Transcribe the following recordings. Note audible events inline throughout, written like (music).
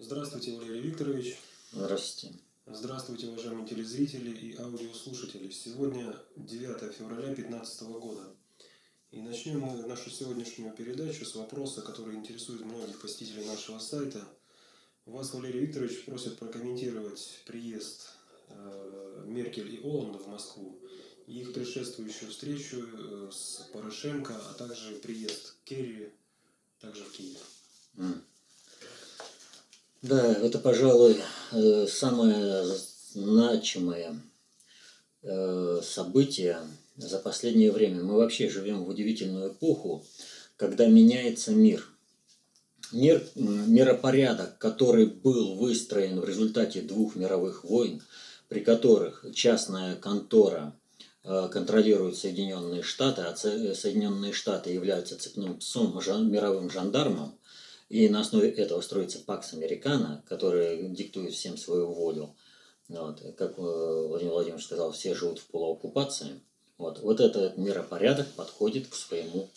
Здравствуйте, Валерий Викторович. Здравствуйте. Здравствуйте, уважаемые телезрители и аудиослушатели. Сегодня 9 февраля 2015 года. И начнем мы нашу сегодняшнюю передачу с вопроса, который интересует многих посетителей нашего сайта. Вас, Валерий Викторович, просят прокомментировать приезд э, Меркель и Оланда в Москву, и их предшествующую встречу э, с Порошенко, а также приезд Керри также в Киев. Да, это, пожалуй, э, самое значимое э, событие за последнее время. Мы вообще живем в удивительную эпоху, когда меняется мир. Мир, миропорядок, который был выстроен в результате двух мировых войн, при которых частная контора э, контролирует Соединенные Штаты, а Соединенные Штаты являются цепным псом, мировым жандармом, и на основе этого строится Пакс Американо, который диктует всем свою волю. Вот. Как э, Владимир Владимирович сказал, все живут в полуоккупации. Вот, вот этот миропорядок подходит к своему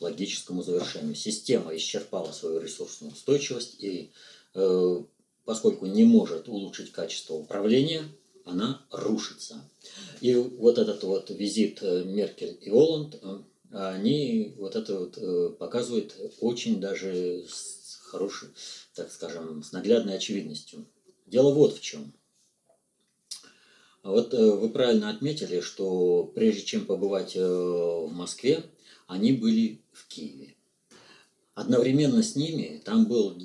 логическому завершению. Система исчерпала свою ресурсную устойчивость, и э, поскольку не может улучшить качество управления, она рушится. И вот этот вот визит э, Меркель и Оланд, э, они вот это вот показывают очень даже с хорошей, так скажем, с наглядной очевидностью. Дело вот в чем. Вот э, вы правильно отметили, что прежде чем побывать э, в Москве, они были в Киеве. Одновременно с ними там был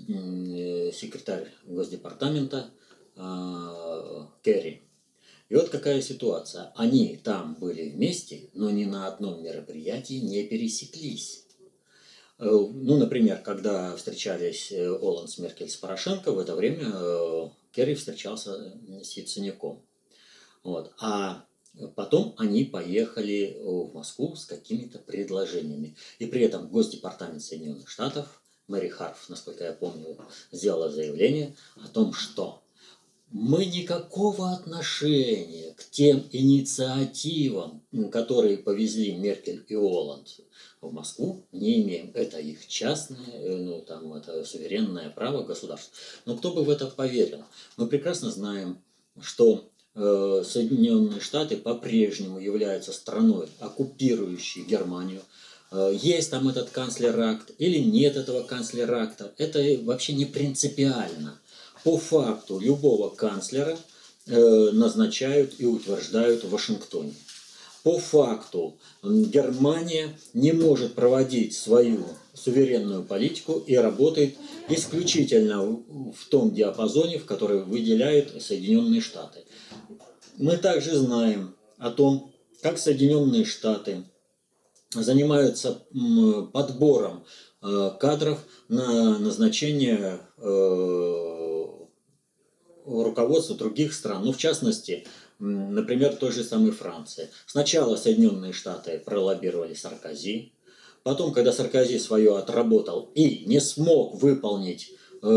секретарь Госдепартамента Керри. И вот какая ситуация. Они там были вместе, но ни на одном мероприятии не пересеклись. Э, ну, например, когда встречались э, Оланд Меркель с Порошенко, в это время э, Керри встречался с Яценюком. Вот. А потом они поехали в Москву с какими-то предложениями. И при этом Госдепартамент Соединенных Штатов, Мэри Харф, насколько я помню, сделала заявление о том, что мы никакого отношения к тем инициативам, которые повезли Меркель и Оланд в Москву, не имеем. Это их частное, э, ну, там, это суверенное право государства. Но кто бы в это поверил? Мы прекрасно знаем, что э, Соединенные Штаты по-прежнему являются страной, оккупирующей Германию. Э, есть там этот канцлер-акт или нет этого канцлер-акта, это вообще не принципиально по факту любого канцлера э, назначают и утверждают в Вашингтоне. По факту Германия не может проводить свою суверенную политику и работает исключительно в том диапазоне, в который выделяют Соединенные Штаты. Мы также знаем о том, как Соединенные Штаты занимаются подбором э, кадров на назначение руководства других стран, ну в частности, например, той же самой Франции. Сначала Соединенные Штаты пролоббировали Саркози, потом, когда Саркози свое отработал и не смог выполнить э,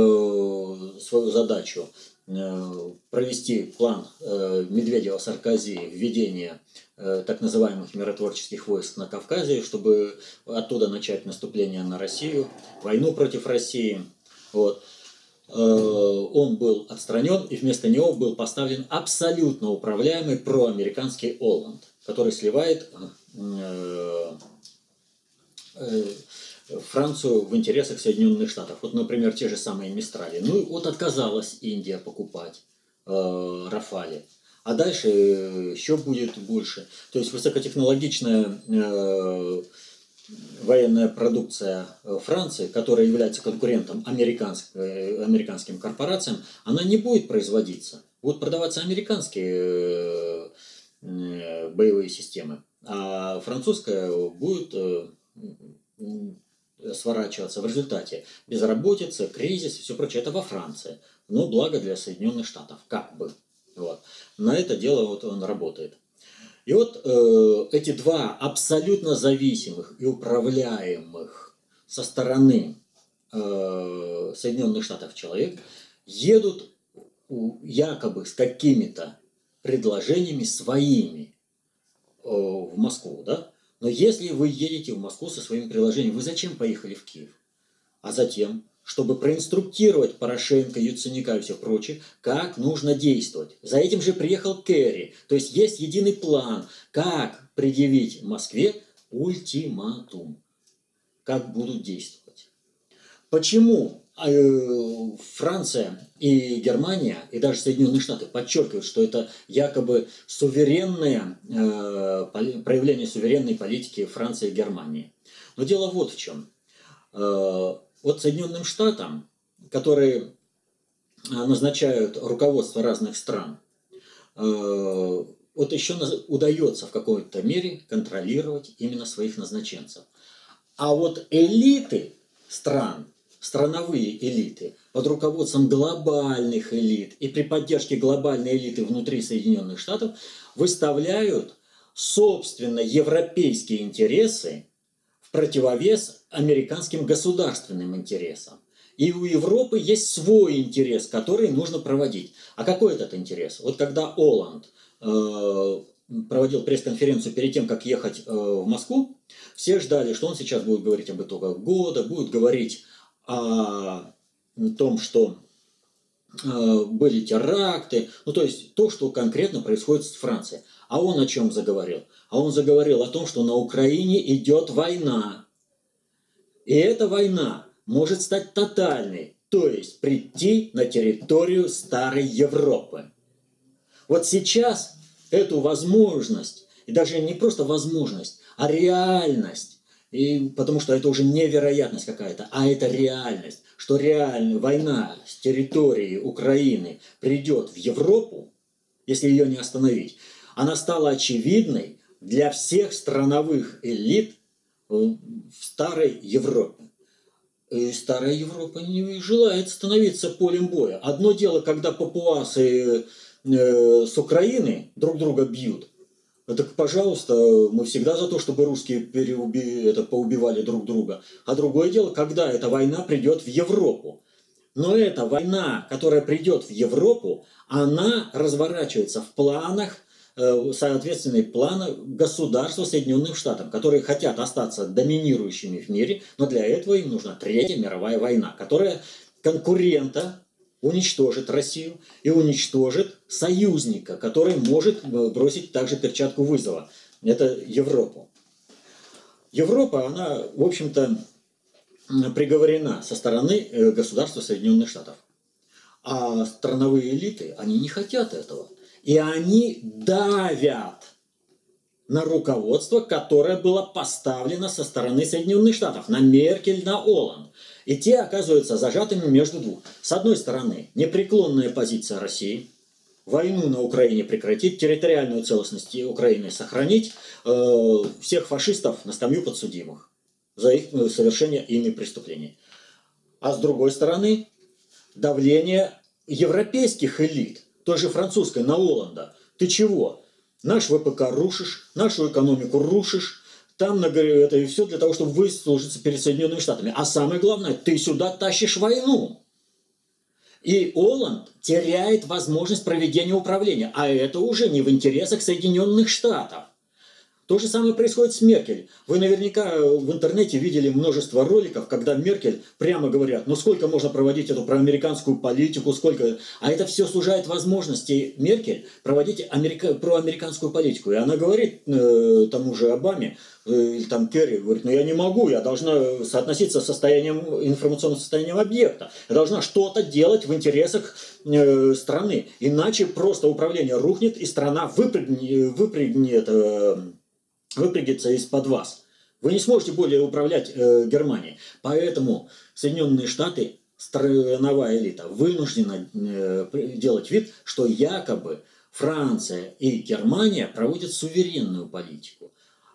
свою задачу, э, провести план э, Медведева-Саркози введения э, так называемых миротворческих войск на Кавказе, чтобы оттуда начать наступление на Россию, войну против России. Вот. Э, он был отстранен, и вместо него был поставлен абсолютно управляемый проамериканский Олланд, который сливает э, э, Францию в интересах Соединенных Штатов. Вот, например, те же самые Мистрали. Ну, вот отказалась Индия покупать Рафали. А дальше еще будет больше. То есть высокотехнологичная военная продукция э, Франции, которая является конкурентом американским, американским корпорациям, она не будет производиться. Будут продаваться американские э, боевые системы, а французская будет э, сворачиваться в результате безработица, кризис и все прочее. Это во Франции. Но благо для Соединенных Штатов, как бы. Вот. На это дело вот он работает. И вот э, эти два абсолютно зависимых и управляемых со стороны э, Соединенных Штатов человек едут якобы с какими-то предложениями своими э, в Москву, да? Но если вы едете в Москву со своими предложениями, вы зачем поехали в Киев? А затем, чтобы проинструктировать Порошенко, Яценюка и всех прочих, как нужно действовать. За этим же приехал Керри. То есть есть единый план, как предъявить Москве ультиматум, как будут действовать. Почему э, Франция и Германия, и даже Соединенные Штаты подчеркивают, что это якобы суверенное э, проявление суверенной политики Франции и Германии. Но дело вот в чем. Э, вот Соединенным Штатам, которые назначают руководство разных стран, вот еще удается в какой-то мере контролировать именно своих назначенцев. А вот элиты стран, страновые элиты, под руководством глобальных элит и при поддержке глобальной элиты внутри Соединенных Штатов выставляют собственно европейские интересы противовес американским государственным интересам. И у Европы есть свой интерес, который нужно проводить. А какой этот интерес? Вот когда Оланд Э, проводил пресс-конференцию перед тем, как ехать э, в Москву, все ждали, что он сейчас будет говорить об итогах года, будет говорить о том, что э, были теракты, ну то есть то, что конкретно происходит с Францией. А он о чем заговорил? А он заговорил о том, что на Украине идет война. И эта война может стать тотальной, то есть прийти на территорию старой Европы. Вот сейчас эту возможность, и даже не просто возможность, а реальность, и, потому что это уже невероятность какая-то, а это реальность, что реальная война с территории Украины придет в Европу, если ее не остановить, она стала очевидной для всех страновых элит в старой Европе. И старая Европа не желает становиться полем боя. Одно дело, когда папуасы Э, с Украины друг друга бьют, так, пожалуйста, мы всегда за то, чтобы русские переуби... это, поубивали друг друга. А другое дело, когда эта война придет в Европу. Но эта война, которая придет в Европу, она разворачивается в планах, соответственные планы государства Соединенных Штатов, которые хотят остаться доминирующими в мире, но для этого им нужна Третья мировая война, которая конкурента уничтожит Россию и уничтожит союзника, который может э, бросить также перчатку вызова. Это Европу. Европа, она, в общем-то, приговорена со стороны э, государства Соединенных Штатов. А страновые элиты, они не хотят этого. И они давят на руководство, которое было поставлено со стороны Соединенных Штатов, на Меркель, на Оланд. И те оказываются зажатыми между двух. С одной стороны, непреклонная позиция России, войну на Украине прекратить, территориальную целостность Украины сохранить, э, всех фашистов на скамью подсудимых за их э, совершение ими преступлений. А с другой стороны, давление европейских элит, той же французской, на Оланда. Ты чего? Наш ВПК рушишь, нашу экономику рушишь, там это и все для того, чтобы выслужиться перед Соединенными Штатами. А самое главное, ты сюда тащишь войну. И Оланд теряет возможность проведения управления. А это уже не в интересах Соединенных Штатов. То же самое происходит с Меркель. Вы наверняка в интернете видели множество роликов, когда Меркель прямо говорят, ну сколько можно проводить эту проамериканскую политику, сколько... А это все сужает возможности Меркель проводить америка... проамериканскую политику. И она говорит э, тому же Обаме, э, или там Керри, говорит, ну я не могу, я должна соотноситься с состоянием, информационным состоянием объекта. Я должна что-то делать в интересах э, страны. Иначе просто управление рухнет, и страна выпрыгнет, выпрыгнет э, выпрягется из-под вас. Вы не сможете более управлять э, Германией. Поэтому Соединенные Штаты, страновая элита, вынуждена э, делать вид, что якобы Франция и Германия проводят суверенную политику.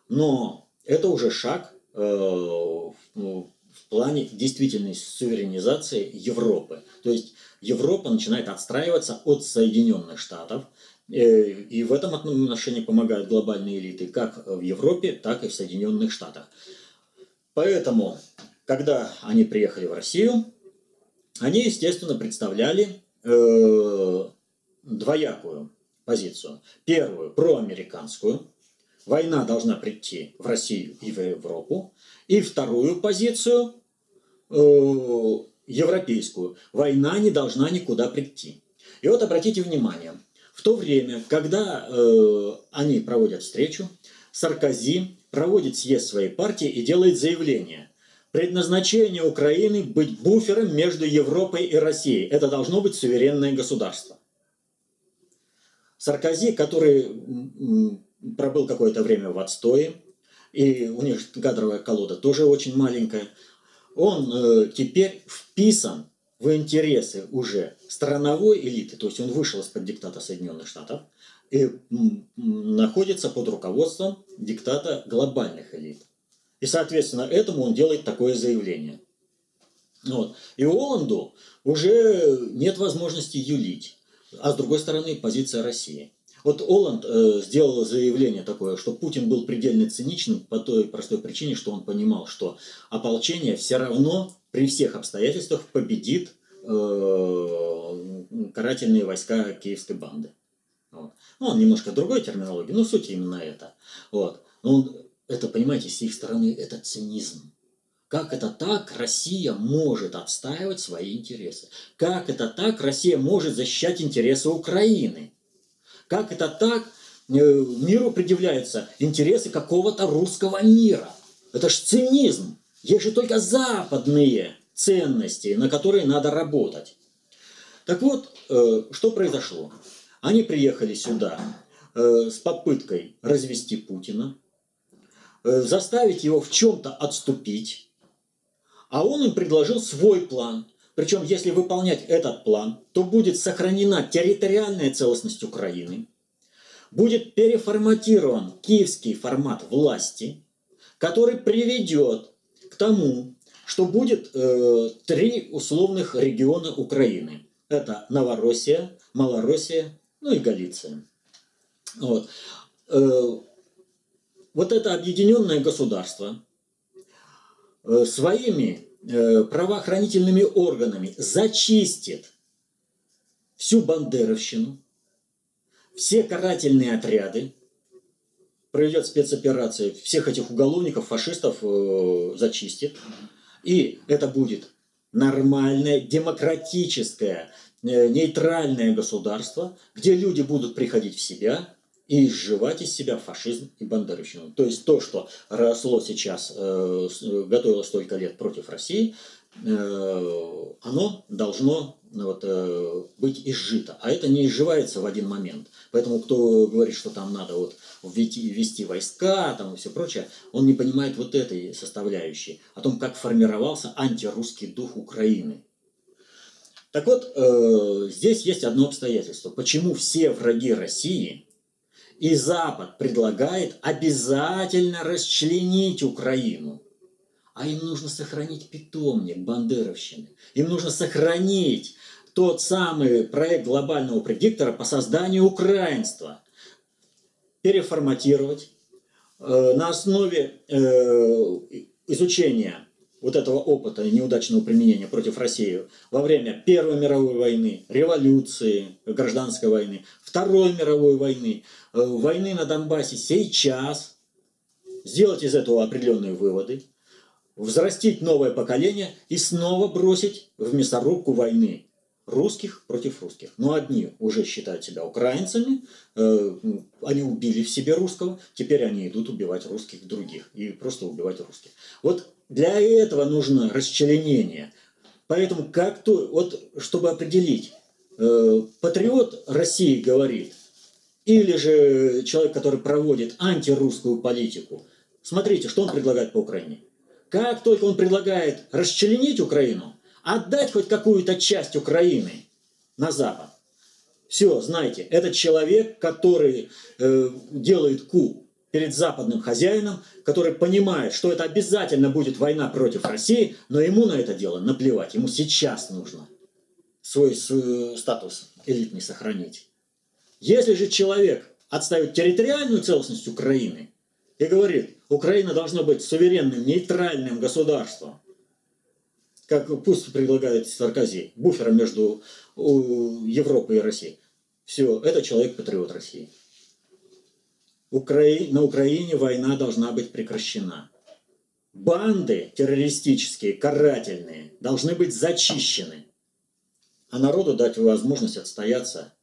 Но это уже шаг э, в плане действительной суверенизации Европы. То есть Европа начинает отстраиваться от Соединенных Штатов – и в этом отношении помогают глобальные элиты как в Европе, так и в Соединенных Штатах. Поэтому, когда они приехали в Россию, они, естественно, представляли э, двоякую позицию. Первую – проамериканскую. Война должна прийти в Россию и в Европу. И вторую позицию э, европейскую, война не должна никуда прийти. И вот обратите внимание, в то время, когда э, они проводят встречу, Саркози проводит съезд своей партии и делает заявление. Предназначение Украины быть буфером между Европой и Россией. Это должно быть суверенное государство. Саркози, который пробыл какое-то время в отстое, и у них кадровая колода тоже очень маленькая, он э, теперь вписан в интересы уже страновой элиты, то есть он вышел из-под диктата Соединенных Штатов и находится под руководством диктата глобальных элит. И, соответственно, этому он делает такое заявление. Вот. И Оланду уже нет возможности юлить. А с другой стороны, позиция России. Вот Оланд э, сделал заявление такое, что Путин был предельно циничным по той простой причине, что он понимал, что ополчение все равно при всех обстоятельствах победит э, карательные войска киевской банды. Вот. Ну, он немножко другой терминологии, но суть именно это. Вот. Но он, это, понимаете, с их стороны это цинизм. Как это так Россия может отстаивать свои интересы? Как это так Россия может защищать интересы Украины? Как это так э, миру предъявляются интересы какого-то русского мира? Это ж цинизм. Есть же только западные ценности, на которые надо работать. Так вот, э, что произошло? Они приехали сюда э, с попыткой развести Путина, заставить его в чем-то отступить, а он им предложил свой план. Причем, если выполнять этот план, то будет сохранена территориальная целостность Украины, будет переформатирован киевский формат власти, который приведет к тому, что будет э, три условных региона Украины. Это Новороссия, Малороссия, ну и Галиция. Вот. Э, вот это объединенное государство э, своими правоохранительными органами зачистит всю бандеровщину, все карательные отряды, проведет спецоперации, всех этих уголовников, фашистов э, зачистит. И это будет нормальное, демократическое, э, нейтральное государство, где люди будут приходить в себя и изживать из себя фашизм и бандеровщину. То есть то, что росло сейчас, э, готовилось столько лет против России, э, оно должно ну, вот, э, быть изжито. А это не изживается в один момент. Поэтому кто говорит, что там надо вот ввести, ввести войска там, и все прочее, он не понимает вот этой составляющей, о том, как формировался антирусский дух Украины. Так вот, здесь есть одно обстоятельство. Почему все враги России и Запад предлагает обязательно расчленить Украину? А им нужно сохранить питомник бандеровщины. Им нужно сохранить тот самый проект глобального предиктора по созданию украинства. Переформатировать э, на основе э, изучения вот этого опыта неудачного применения против России во время Первой мировой войны, революции, гражданской войны, Второй мировой войны, э, войны на Донбассе сейчас, сделать из этого определенные выводы, взрастить новое поколение и снова бросить в мясорубку войны русских против русских. Но одни уже считают себя украинцами, э, они убили в себе русского, теперь они идут убивать русских других и просто убивать русских. Вот для этого нужно расчленение. Поэтому как то, вот чтобы определить, э, патриот России говорит, или же человек, который проводит антирусскую политику, смотрите, что он предлагает по Украине. Как только он предлагает расчленить Украину, отдать хоть какую-то часть Украины на Запад, все, знаете, это человек, который э, делает ку перед западным хозяином, который понимает, что это обязательно будет война против России, но ему на это дело наплевать, ему сейчас нужно свой, свой статус элитный сохранить. Если же человек отставит территориальную целостность Украины и говорит, Украина должна быть суверенным, нейтральным государством, как пусть предлагает Саркози, буфером между Европой и Россией. Все, это человек-патриот России. Укра... На Украине война должна быть прекращена. банды террористические, карательные, должны быть зачищены, а народу дать возможность отстояться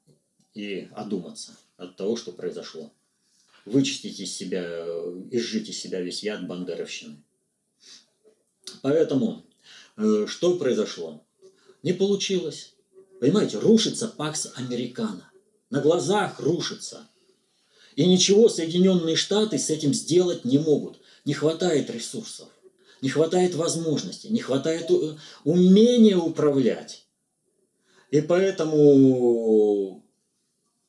и одуматься от того, что произошло. Вычистить из себя, изжить из себя весь яд бандеровщины. Поэтому, э, что произошло? Не получилось. Понимаете, рушится Пакс Американо. На глазах рушится. И ничего Соединенные Штаты с этим сделать не могут. Не хватает ресурсов, не хватает возможностей, не хватает э, умения управлять. И поэтому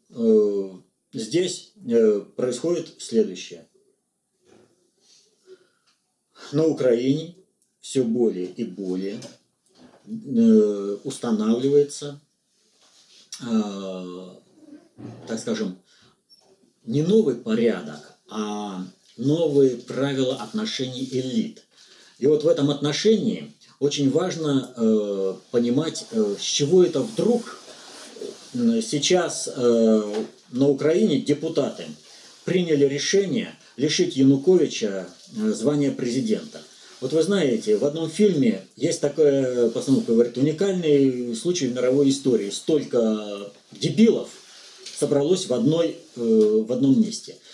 э, здесь э, происходит следующее. На Украине все более и более э, устанавливается, э, так скажем, не новый порядок, а новые правила отношений элит. И вот в этом отношении очень важно э, понимать, э, с чего это вдруг сейчас э, на Украине депутаты приняли решение лишить Януковича э, звания президента. Вот вы знаете, в одном фильме есть такая постановка, говорит, уникальный случай в мировой истории. Столько дебилов собралось в, одной, э, в одном месте –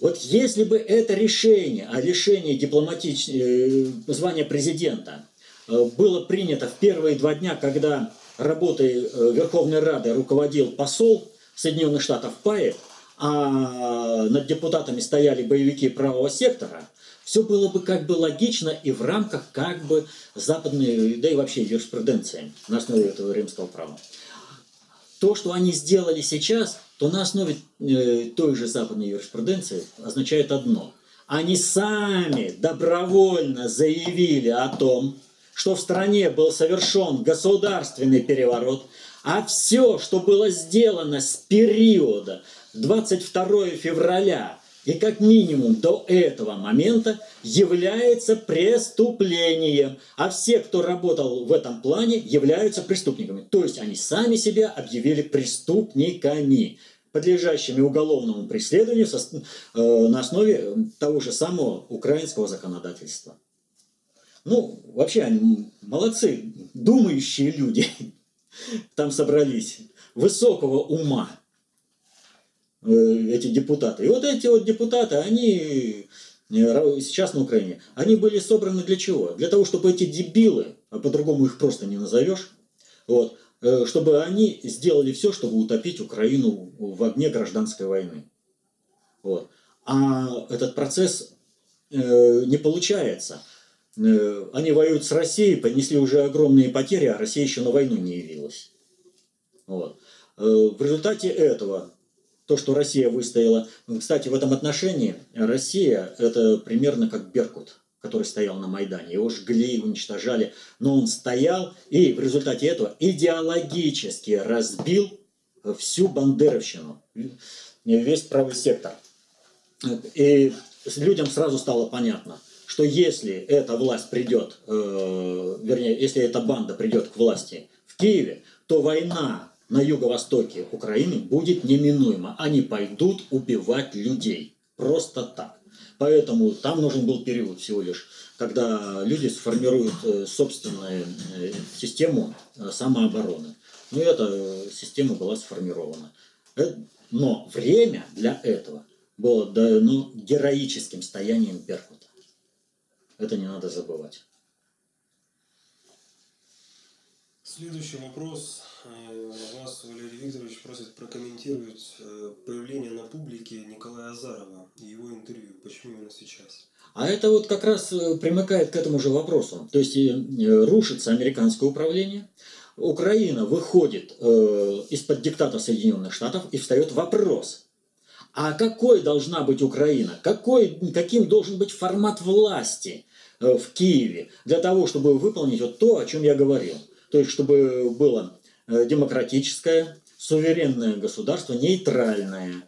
вот если бы это решение о лишении дипломатич... Э, звания президента э, было принято в первые два дня, когда работой Верховной Рады руководил посол Соединенных Штатов Паев, а над депутатами стояли боевики правого сектора, все было бы как бы логично и в рамках как бы западной, да и вообще юриспруденции на основе этого римского права. То, что они сделали сейчас – то на основе э, той же западной юриспруденции означает одно. Они сами добровольно заявили о том, что в стране был совершен государственный переворот, а все, что было сделано с периода 22 февраля и как минимум до этого момента является преступлением. А все, кто работал в этом плане, являются преступниками. То есть они сами себя объявили преступниками подлежащими уголовному преследованию э, на основе того же самого украинского законодательства. Ну, вообще, они молодцы, думающие люди (laughs) там собрались, высокого ума э, эти депутаты. И вот эти вот депутаты, они э, сейчас на Украине, они были собраны для чего? Для того, чтобы эти дебилы, а по-другому их просто не назовешь, вот, Э, чтобы они сделали все, чтобы утопить Украину в огне гражданской войны. Вот. А этот процесс э, не получается. Э, они воюют с Россией, понесли уже огромные потери, а Россия еще на войну не явилась. Вот. В результате этого, то, что Россия выстояла, кстати, в этом отношении Россия это примерно как Беркут который стоял на Майдане. Его жгли, уничтожали. Но он стоял и в результате этого идеологически разбил всю бандеровщину, весь правый сектор. И людям сразу стало понятно, что если эта власть придет, э, вернее, если эта банда придет к власти в Киеве, то война на юго-востоке Украины будет неминуема. Они пойдут убивать людей. Просто так. Поэтому там нужен был период всего лишь, когда люди сформируют э, собственную э, систему э, самообороны. Ну, эта система была сформирована. Но время для этого было дано героическим стоянием Беркута. Это не надо забывать. Следующий вопрос. Э, вас Валерий Викторович просит прокомментировать э, появление на публике Николая Азарова и его интервью. Почему именно сейчас? А это вот как раз э, примыкает к этому же вопросу. То есть рушится американское управление, Украина выходит из-под диктата Соединенных Штатов и встает вопрос, а какой должна быть Украина? Какой, каким должен быть формат власти в Киеве для того, чтобы выполнить вот то, о чем я говорил? То есть, чтобы было э, демократическое, суверенное государство, нейтральное.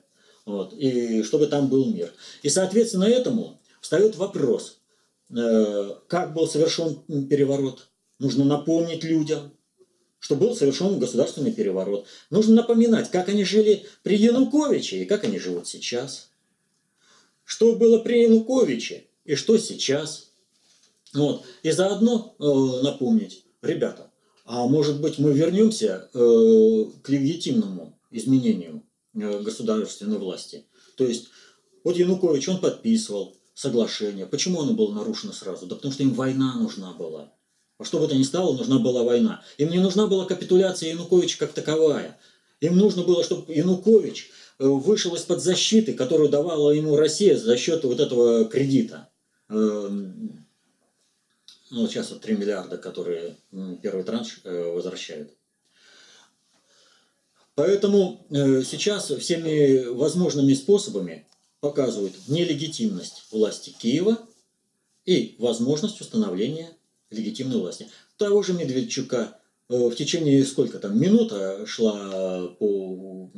Вот, и чтобы там был мир. И, соответственно, этому встает вопрос, э, как был совершен переворот. Нужно напомнить людям, что был совершен государственный переворот. Нужно напоминать, как они жили при Януковиче и как они живут сейчас. Что было при Януковиче и что сейчас – Вот. И заодно э, напомнить, ребята, а может быть мы вернемся э, к легитимному изменению э, государственной власти. То есть вот Янукович, он подписывал соглашение. Почему оно было нарушено сразу? Да потому что им война нужна была. Во что бы то ни стало, нужна была война. Им не нужна была капитуляция Януковича как таковая. Им нужно было, чтобы Янукович э, вышел из-под защиты, которую давала ему Россия за счет вот этого кредита. Ну, сейчас вот 3 миллиарда, которые первый транш э, возвращают. Поэтому э, сейчас всеми возможными способами показывают нелегитимность власти Киева и возможность установления легитимной власти. Того же Медведчука э, в течение сколько там минута шла по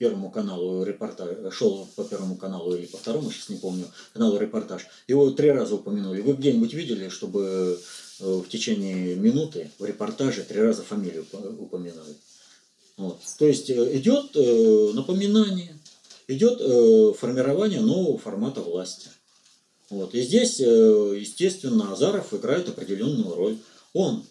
Первому каналу репортаж, шел по Первому каналу или по второму, сейчас не помню, каналу репортаж. Его три раза упомянули. Вы где-нибудь видели, чтобы э, в течение минуты в репортаже три раза фамилию упоминали? Вот. То есть э, идет напоминание, идет формирование нового формата власти. Вот. И здесь, естественно, Азаров играет определенную роль. Он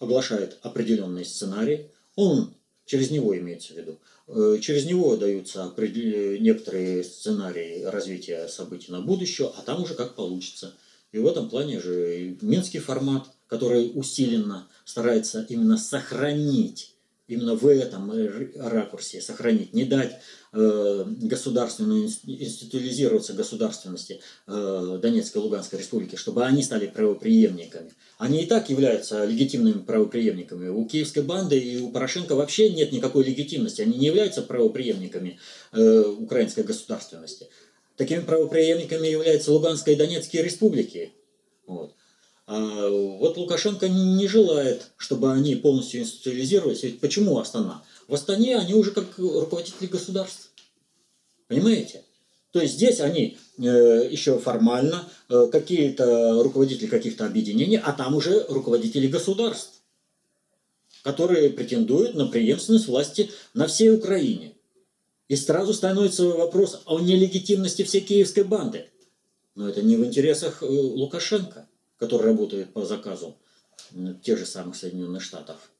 оглашает определенный сценарий, он через него имеется в виду. Э, через него даются некоторые сценарии развития событий на будущее, а там уже как получится. И в этом плане же минский формат, который усиленно старается именно сохранить именно в этом ракурсе сохранить, не дать э, государственную институализироваться государственности э, Донецкой и Луганской республики, чтобы они стали правоприемниками. Они и так являются легитимными правоприемниками. У киевской банды и у Порошенко вообще нет никакой легитимности. Они не являются правоприемниками э, украинской государственности. Такими правоприемниками являются Луганская и Донецкие республики. Вот. А вот Лукашенко не желает, чтобы они полностью институализировались. Ведь почему Астана? В Астане они уже как руководители государств. Понимаете? То есть здесь они э, еще формально э, какие-то руководители каких-то объединений, а там уже руководители государств, которые претендуют на преемственность власти на всей Украине. И сразу становится вопрос о нелегитимности всей киевской банды. Но это не в интересах э, Лукашенко который работает по заказу тех же самых Соединенных Штатов,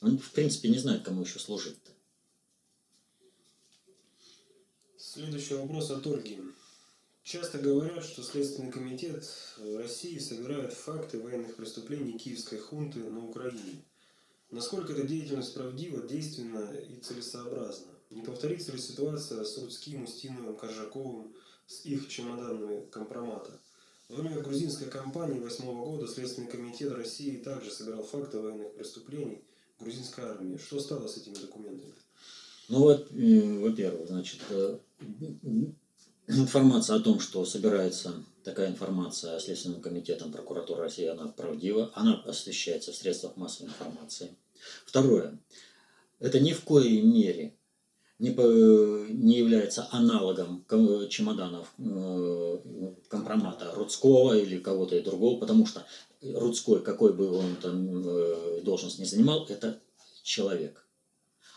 он, в принципе, не знает, кому еще служить-то. Следующий вопрос от Ольги. Часто говорят, что Следственный комитет России собирает факты военных преступлений киевской хунты на Украине. Насколько эта деятельность правдива, действенна и целесообразна? Не повторится ли ситуация с Рудским, Устиновым, Коржаковым с их чемоданами компромата? Во время грузинской кампании 2008 года Следственный комитет России также собирал факты военных преступлений грузинской армии. Что стало с этими документами? Ну вот, во-первых, значит, э, информация о том, что собирается такая информация Следственным комитетом прокуратуры России, она правдива, она освещается в средствах массовой информации. Второе, это ни в коей мере не, не является аналогом чемоданов э, компромата Рудского или кого-то и другого, потому что Рудской, какой бы он там э, должность не занимал, это человек.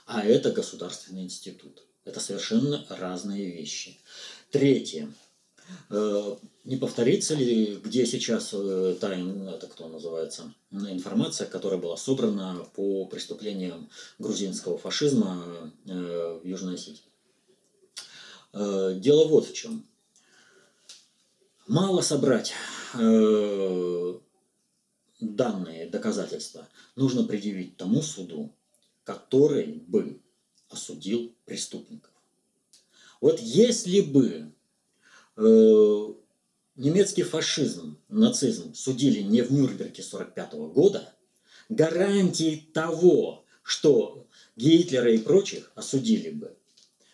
А это государственный институт. Это совершенно разные вещи. Третье. Э, не повторится ли, где сейчас э, та, это кто называется, информация, которая была собрана по преступлениям грузинского фашизма э, в Южной Осетии? Дело вот в чем. Мало собрать данные доказательства. Нужно предъявить тому суду, который бы осудил преступников. Вот если бы Э, немецкий фашизм, нацизм судили не в Нюрнберге 45 года, гарантии того, что Гитлера и прочих осудили бы,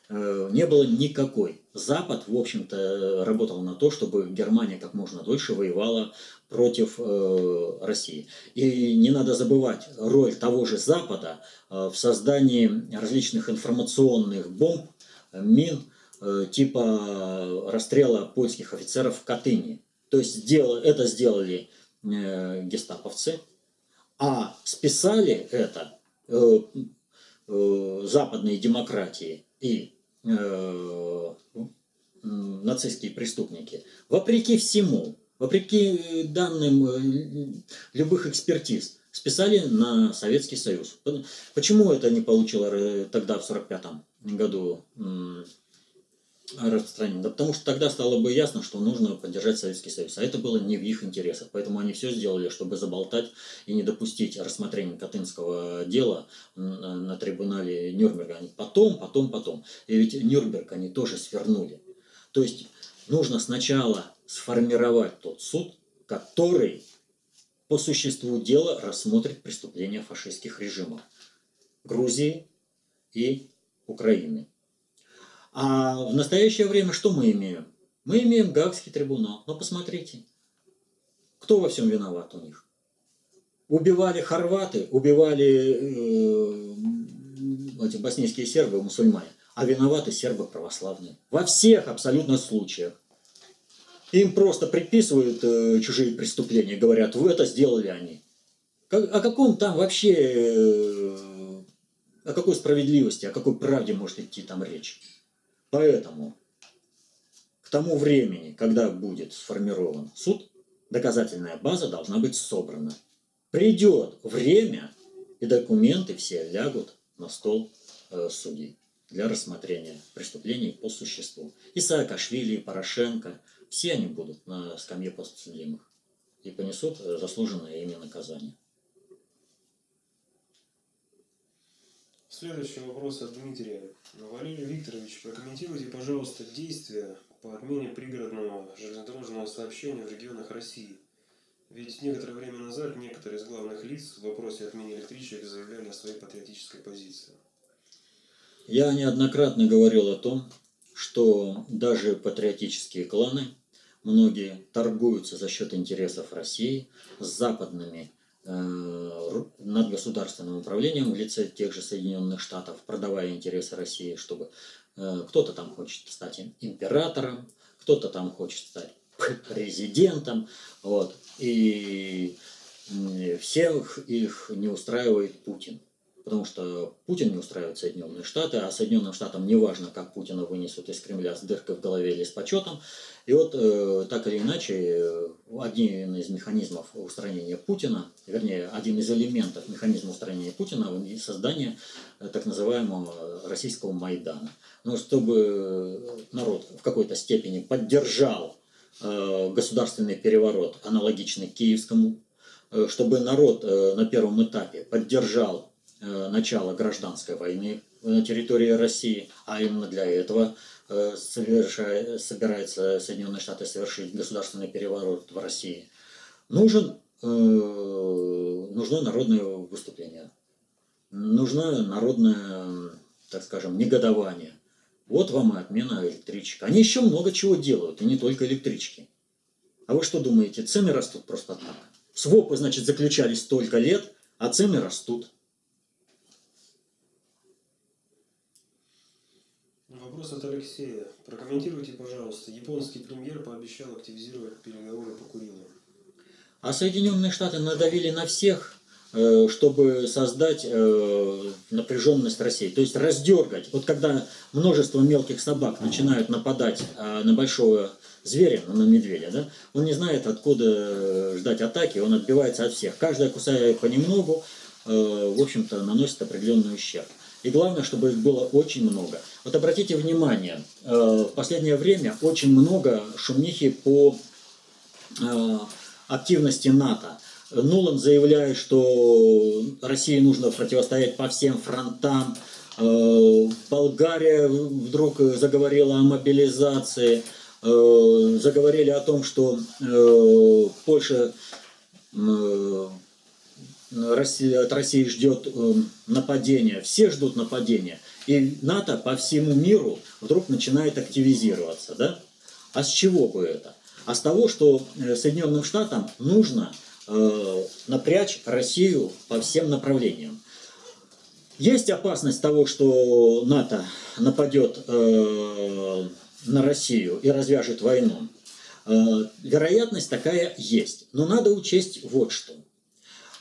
э, не было никакой. Запад, в общем-то, работал на то, чтобы Германия как можно дольше воевала против э, России. И не надо забывать роль того же Запада в создании различных информационных бомб, мин, Э, типа расстрела польских офицеров в Катыни. То есть сделали, это сделали э, гестаповцы, а списали это э, западные демократии и нацистские преступники. Вопреки всему, вопреки данным любых экспертиз, списали на Советский Союз. Почему это не получило тогда, в 1945 году, распространение? Да потому что тогда стало бы ясно, что нужно поддержать Советский Союз. А это было не в их интересах. Поэтому они все сделали, чтобы заболтать и не допустить рассмотрения Катынского дела на трибунале Нюрнберга. Они потом, потом, потом. И ведь Нюрнберг они тоже свернули. То есть нужно сначала сформировать тот суд, который по существу дела рассмотрит преступления фашистских режимов Грузии и Украины. А в настоящее время что мы имеем? Мы имеем Гаагский трибунал. Но посмотрите, кто во всем виноват у них? Убивали хорваты, убивали э, эти боснийские сербы, мусульмане, а виноваты сербы православные. Во всех абсолютно случаях. Им просто приписывают э, чужие преступления, говорят, вы это сделали они. Как, о каком там вообще, э, о какой справедливости, о какой правде может идти там речь? Поэтому к тому времени, когда будет сформирован суд, доказательная база должна быть собрана. Придет время, и документы все лягут на стол э, судей для рассмотрения преступлений по существу. И Саакашвили, и Порошенко – все они будут на скамье подсудимых и понесут э, заслуженное ими наказание. Следующий вопрос от Дмитрия. Валерий Викторович, прокомментируйте, пожалуйста, действия по отмене пригородного железнодорожного сообщения в регионах России. Ведь некоторое время назад некоторые из главных лиц в вопросе отмены электричек заявляли о своей патриотической позиции. Я неоднократно говорил о том, что даже патриотические кланы – многие торгуются за счет интересов России с западными над государственным управлением в лице тех же Соединенных Штатов, продавая интересы России, чтобы э, кто-то там хочет стать императором, кто-то там хочет стать (laughs) президентом, вот, и всех их не устраивает Путин потому что Путин не устраивает Соединенные Штаты, а Соединенным Штатам не важно, как Путина вынесут из Кремля с дыркой в голове или с почетом. И вот э, так или иначе, один из механизмов устранения Путина, вернее, один из элементов механизма устранения Путина – создание э, так называемого российского Майдана. Но чтобы народ в какой-то степени поддержал э, государственный переворот, аналогичный киевскому, э, чтобы народ э, на первом этапе поддержал начала гражданской войны на территории России, а именно для этого э, совершает, собирается Соединенные Штаты совершить государственный переворот в России, нужен, э, нужно народное выступление, нужно народное, так скажем, негодование. Вот вам и отмена электричек. Они еще много чего делают, и не только электрички. А вы что думаете, цены растут просто так? Свопы, значит, заключались столько лет, а цены растут. Вопрос от Алексея. Прокомментируйте, пожалуйста. Японский премьер пообещал активизировать переговоры по Курилам. А Соединенные Штаты надавили на всех, э, чтобы создать э, напряженность России. То есть раздергать. Вот когда множество мелких собак начинают нападать э, на большого зверя, на медведя, да, он не знает, откуда ждать атаки, он отбивается от всех. Каждая кусая понемногу, в общем-то, наносит определенный ущерб. И главное, чтобы их было очень много. Вот обратите внимание, э, в последнее время очень много шумихи по э, активности НАТО. Нулан заявляет, что России нужно противостоять по всем фронтам. Э, Болгария вдруг заговорила о мобилизации. Заговорили о том, что Польша Россия, от России ждет э, нападения, все ждут нападения. И НАТО по всему миру вдруг начинает активизироваться. Да? А с чего бы это? А с того, что э, Соединенным Штатам нужно э, напрячь Россию по всем направлениям. Есть опасность того, что НАТО нападет э, на Россию и развяжет войну. Э, вероятность такая есть. Но надо учесть вот что – Э,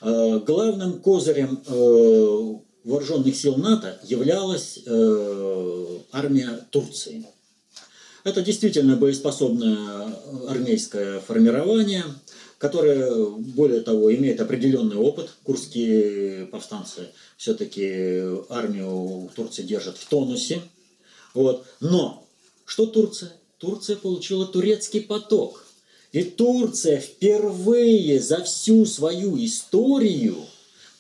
главным козырем э, вооруженных сил НАТО являлась э, армия Турции. Это действительно боеспособное армейское формирование, которое, более того, имеет определенный опыт. Курские повстанцы все-таки армию Турции держат в тонусе. Вот. Но что Турция? Турция получила турецкий поток. И Турция впервые за всю свою историю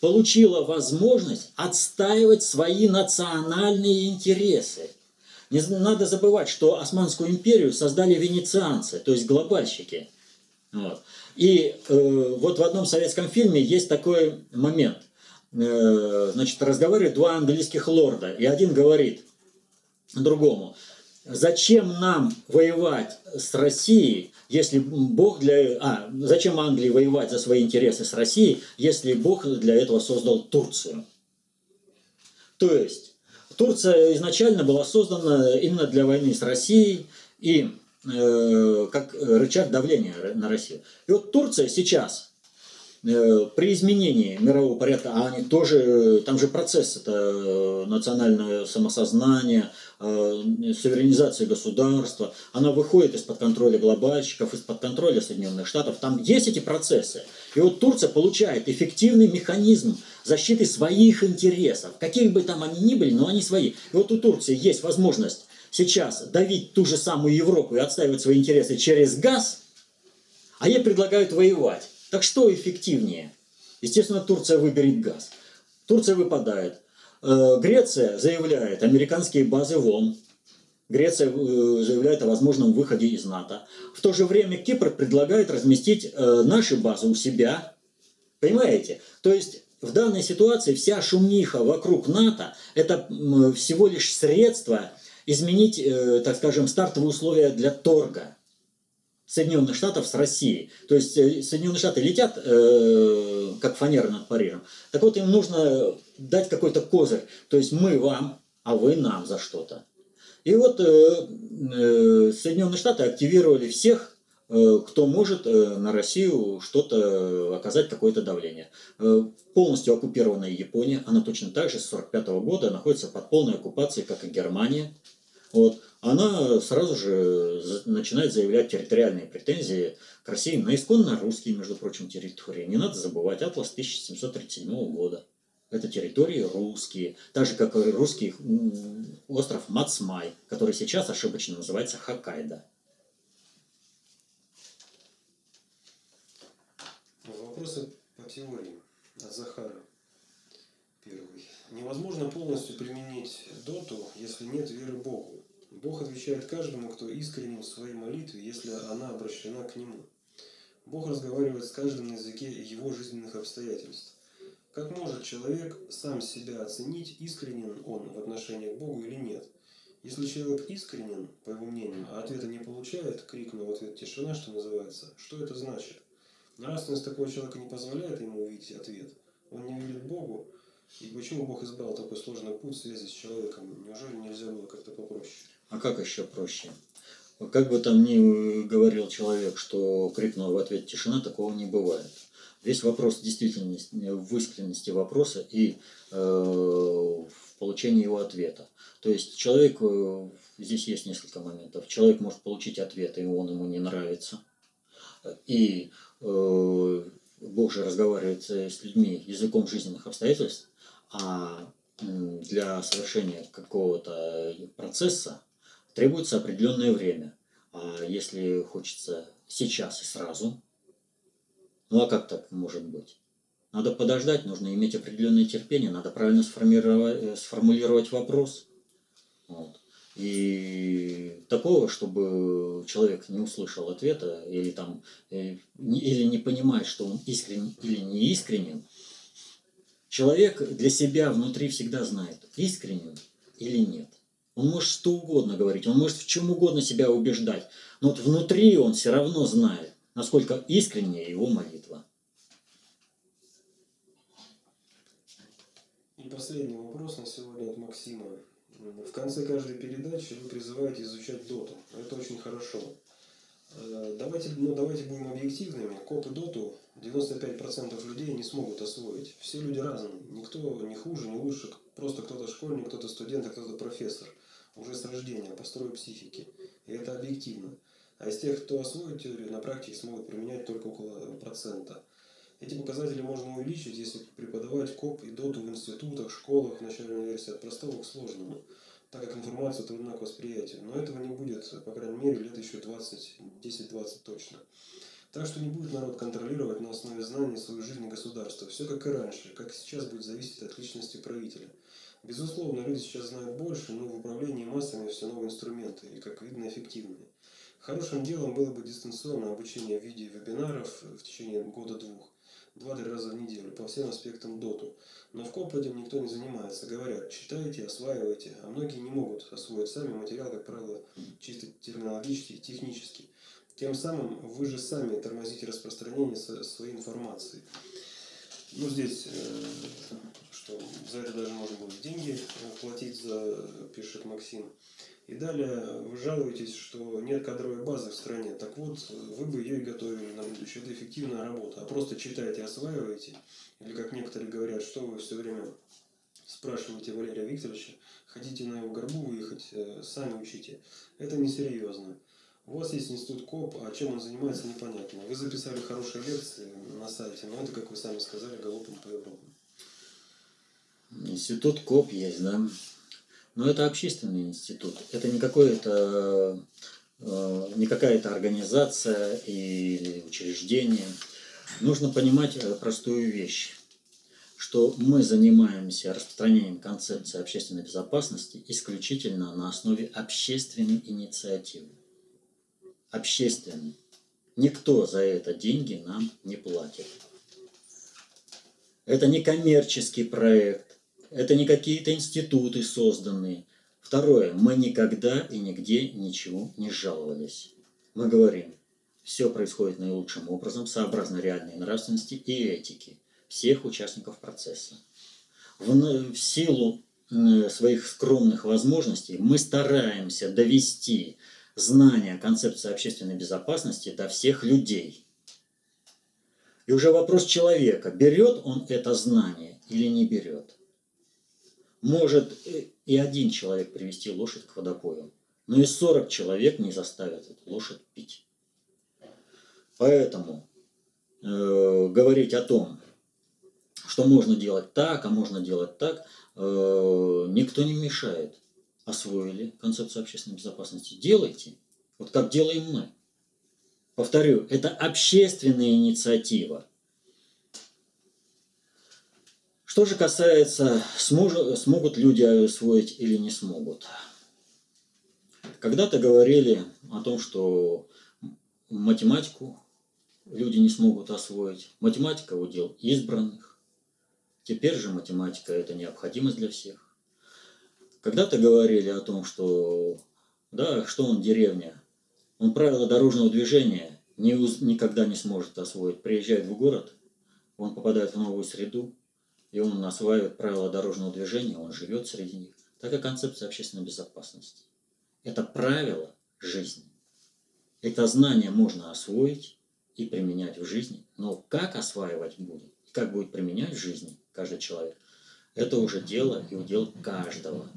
получила возможность отстаивать свои национальные интересы. Не надо забывать, что Османскую империю создали венецианцы, то есть глобальщики. Вот. И э, вот в одном советском фильме есть такой момент. Э, значит, разговаривают два английских лорда, и один говорит другому, зачем нам воевать с Россией, если Бог для... А, зачем Англии воевать за свои интересы с Россией, если Бог для этого создал Турцию? То есть, Турция изначально была создана именно для войны с Россией и э, как рычаг давления на Россию. И вот Турция сейчас Э, при изменении мирового порядка, а они тоже, там же процесс, это э, национальное самосознание, э, суверенизация государства, она выходит из-под контроля глобальщиков, из-под контроля Соединенных Штатов, там есть эти процессы. И вот Турция получает эффективный механизм защиты своих интересов, каких бы там они ни были, но они свои. И вот у Турции есть возможность сейчас давить ту же самую Европу и отстаивать свои интересы через газ, а ей предлагают воевать. Так что эффективнее? Естественно, Турция выберет газ. Турция выпадает. Э, Греция заявляет американские базы вон. Греция э, заявляет о возможном выходе из НАТО. В то же время Кипр предлагает разместить э, наши базы у себя. Понимаете? То есть в данной ситуации вся шумиха вокруг НАТО – это всего лишь средство изменить, так скажем, стартовые условия для торга. Соединенных Штатов с Россией. То есть Соединенные Штаты летят, как фанера над Парижем. Так вот, им нужно дать какой-то козырь. То есть мы вам, а вы нам за что-то. И вот э, э, Соединенные Штаты активировали всех, э, кто может э, на Россию что-то оказать, какое-то давление. Э, полностью оккупированная Япония, она точно так же с 1945 года находится под полной оккупацией, как и Германия. Вот она сразу же начинает заявлять территориальные претензии к России на исконно русские, между прочим, территории. Не надо забывать, Атлас 1737 года. Это территории русские, так же, как и русский остров Мацмай, который сейчас ошибочно называется Хоккайдо. Вопросы по теории от Захара. Первый. Невозможно полностью применить доту, если нет веры Богу. Бог отвечает каждому, кто искренен в своей молитве, если она обращена к Нему. Бог разговаривает с каждым на языке его жизненных обстоятельств. Как может человек сам себя оценить, искренен он в отношении к Богу или нет? Если человек искренен, по его мнению, а ответа не получает, крикнул в ответ тишина, что называется, что это значит? Нравственность такого человека не позволяет ему увидеть ответ. Он не верит Богу. И почему Бог избрал такой сложный путь в связи с человеком? Неужели нельзя было как-то попроще? А как еще проще? Как бы там ни говорил человек, что крикнул в ответ тишина, такого не бывает. Весь вопрос действительно в искренности вопроса и э, в получении его ответа. То есть человек, э, здесь есть несколько моментов. Человек может получить ответ, и он ему не нравится. И э, Бог же разговаривает с людьми языком жизненных обстоятельств, а для совершения какого-то процесса требуется определенное время. А если хочется сейчас и сразу, ну а как так может быть? Надо подождать, нужно иметь определенное терпение, надо правильно сформировать, э, сформулировать вопрос. Вот. И такого, чтобы человек не услышал ответа или, там, э, или не понимает, что он искренен или не искренен, человек для себя внутри всегда знает, искренен или нет. Он может что угодно говорить, он может в чем угодно себя убеждать, но вот внутри он все равно знает, насколько искренняя его молитва. И последний вопрос на сегодня от Максима. В конце каждой передачи вы призываете изучать доту. Это очень хорошо. Э, давайте, ну, давайте будем объективными. Коп и доту 95% людей не смогут освоить. Все люди разные. Никто не хуже, не лучше. Просто кто-то школьник, кто-то студент, а кто-то профессор. уже с рождения, по строю психики. И это объективно. А из тех, кто освоит теорию, на практике смогут применять только около процента. Эти показатели можно увеличить, если преподавать КОП и ДОТу в институтах, школах, начальной версии от простого к сложному, так как информация трудна к восприятию. Но этого не будет, по крайней мере, лет еще 20, 10-20 точно. Так что не будет народ контролировать на основе знаний свою жизнь и государство. Все как и раньше, как и сейчас будет зависеть от личности правителя. Безусловно, люди сейчас знают больше, но в управлении массами все новые инструменты и, как видно, эффективные. Хорошим делом было бы дистанционное обучение в виде вебинаров в течение года-двух, два-три раза в неделю, по всем аспектам доту. Но в КОП этим никто не занимается. Говорят, читайте, осваивайте, а многие не могут освоить сами материал, как правило, чисто терминологический, технический. Тем самым вы же сами тормозите распространение своей информации. Ну, здесь, э, что за это даже можно будет деньги платить, за, пишет Максим. И далее вы жалуетесь, что нет кадровой базы в стране. Так вот, вы бы ее и готовили на будущее. Это эффективная работа. А просто читаете, осваиваете. Или, как некоторые говорят, что вы все время спрашиваете Валерия Викторовича, хотите на его горбу выехать, э, сами учите. Это несерьезно. У вас есть институт КОП, а чем он занимается, непонятно. Вы записали хорошие лекции на сайте, но это, как вы сами сказали, галопом по Европе. Институт КОП есть, да. Но это общественный институт. Это не какое-то э, не какая-то организация или учреждение. Нужно понимать э, простую вещь, что мы занимаемся распространением концепции общественной безопасности исключительно на основе общественной инициативы общественный. Никто за это деньги нам не платит. Это не коммерческий проект, это не какие-то институты созданные. Второе, мы никогда и нигде ничего не жаловались. Мы говорим, все происходит наилучшим образом, сообразно реальной нравственности и этики всех участников процесса. В, в силу своих скромных возможностей мы стараемся довести знания концепции общественной безопасности до всех людей. И уже вопрос человека, берет он это знание или не берет. Может и один человек привести лошадь к водопою, но и 40 человек не заставят эту лошадь пить. Поэтому э, говорить о том, что можно делать так, а можно делать так, э, никто не мешает освоили концепцию общественной безопасности, делайте. Вот как делаем мы. Повторю, это общественная инициатива. Что же касается, смогут люди освоить или не смогут. Когда-то говорили о том, что математику люди не смогут освоить. Математика удел избранных. Теперь же математика – это необходимость для всех. Когда-то говорили о том, что да, что он деревня. Он правила дорожного движения не, никогда не сможет освоить. Приезжает в город, он попадает в новую среду, и он осваивает правила дорожного движения, он живет среди них. Так и концепция общественной безопасности. Это правило жизни. Это знание можно освоить и применять в жизни. Но как осваивать будет, как будет применять в жизни каждый человек, это уже дело и удел каждого.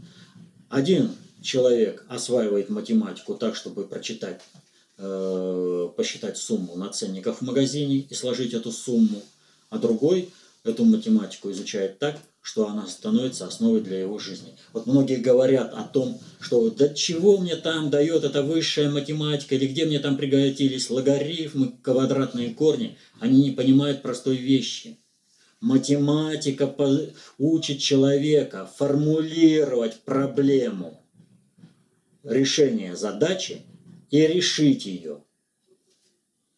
Один человек осваивает математику так, чтобы прочитать, э, посчитать сумму на ценниках в магазине и сложить эту сумму, а другой эту математику изучает так, что она становится основой для его жизни. Вот многие говорят о том, что да чего мне там дает эта высшая математика, или где мне там пригодились логарифмы, квадратные корни. Они не понимают простой вещи – Математика учит человека формулировать проблему решения задачи и решить ее.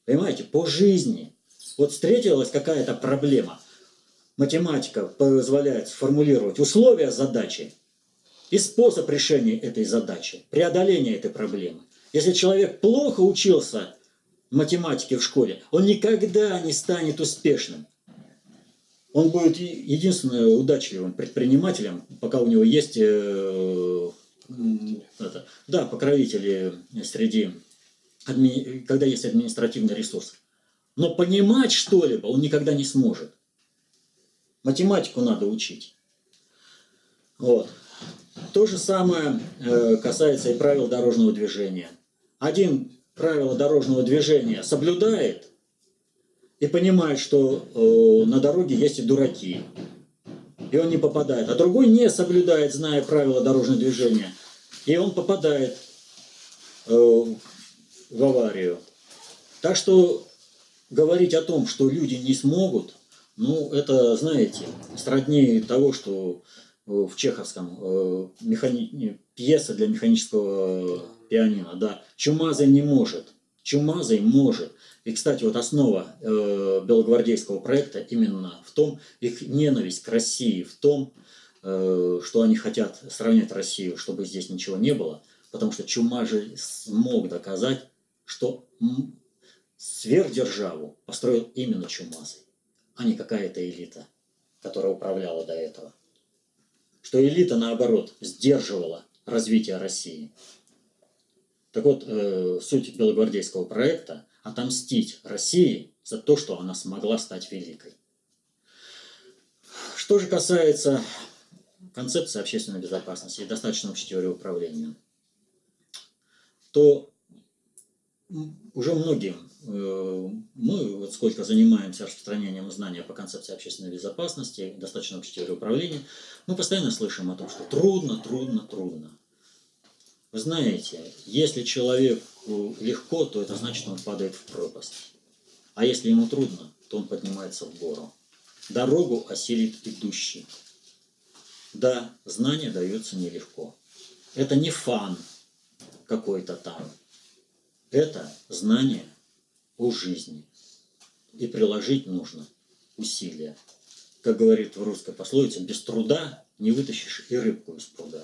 Понимаете, по жизни. Вот встретилась какая-то проблема. Математика позволяет сформулировать условия задачи и способ решения этой задачи, преодоления этой проблемы. Если человек плохо учился математике в школе, он никогда не станет успешным. Он будет единственным удачливым предпринимателем, пока у него есть э, это, да, покровители среди, адми, когда есть административный ресурс. Но понимать что-либо он никогда не сможет. Математику надо учить. Вот. То же самое э, касается и правил дорожного движения. Один правила дорожного движения соблюдает и понимает, что э, на дороге есть и дураки, и он не попадает. А другой не соблюдает, зная правила дорожного движения, и он попадает э, в аварию. Так что говорить о том, что люди не смогут, ну, это, знаете, сроднее того, что в чеховском э, механи... пьеса для механического пианино, да. Чумазый не может. Чумазый может. И, кстати, вот основа э, белогвардейского проекта именно в том, их ненависть к России, в том, э, что они хотят сравнять Россию, чтобы здесь ничего не было, потому что Чумазый смог доказать, что сверхдержаву построил именно Чумазый, а не какая-то элита, которая управляла до этого. Что элита, наоборот, сдерживала развитие России. Так вот, э, суть белогвардейского проекта – отомстить России за то, что она смогла стать великой. Что же касается концепции общественной безопасности и достаточно общей теории управления, то уже многим, э, мы вот сколько занимаемся распространением знания по концепции общественной безопасности, достаточно общей управления, мы постоянно слышим о том, что трудно, трудно, трудно. Вы знаете, если человеку легко, то это значит, он падает в пропасть. А если ему трудно, то он поднимается в гору. Дорогу осилит идущий. Да, знание дается нелегко. Это не фан какой-то там. Это знание о жизни. И приложить нужно усилия. Как говорит в русской пословице, без труда не вытащишь и рыбку из пруда.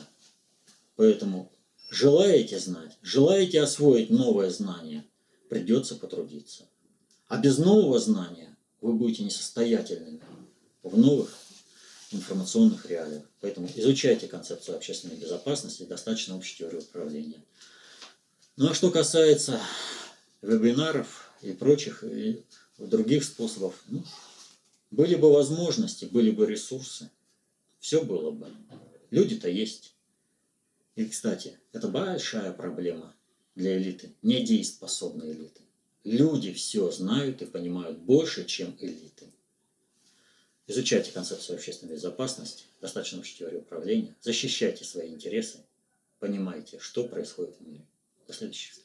Поэтому Желаете знать, желаете освоить новое знание, придется потрудиться. А без нового знания вы будете несостоятельными в новых информационных реалиях. Поэтому изучайте концепцию общественной безопасности, достаточно общей теории управления. Ну а что касается вебинаров и прочих и других способов, ну, были бы возможности, были бы ресурсы, все было бы. Люди-то есть. И, кстати, это большая проблема для элиты, недееспособной элиты. Люди все знают и понимают больше, чем элиты. Изучайте концепцию общественной безопасности, достаточно теории управления, защищайте свои интересы, понимайте, что происходит в мире. До следующих встреч.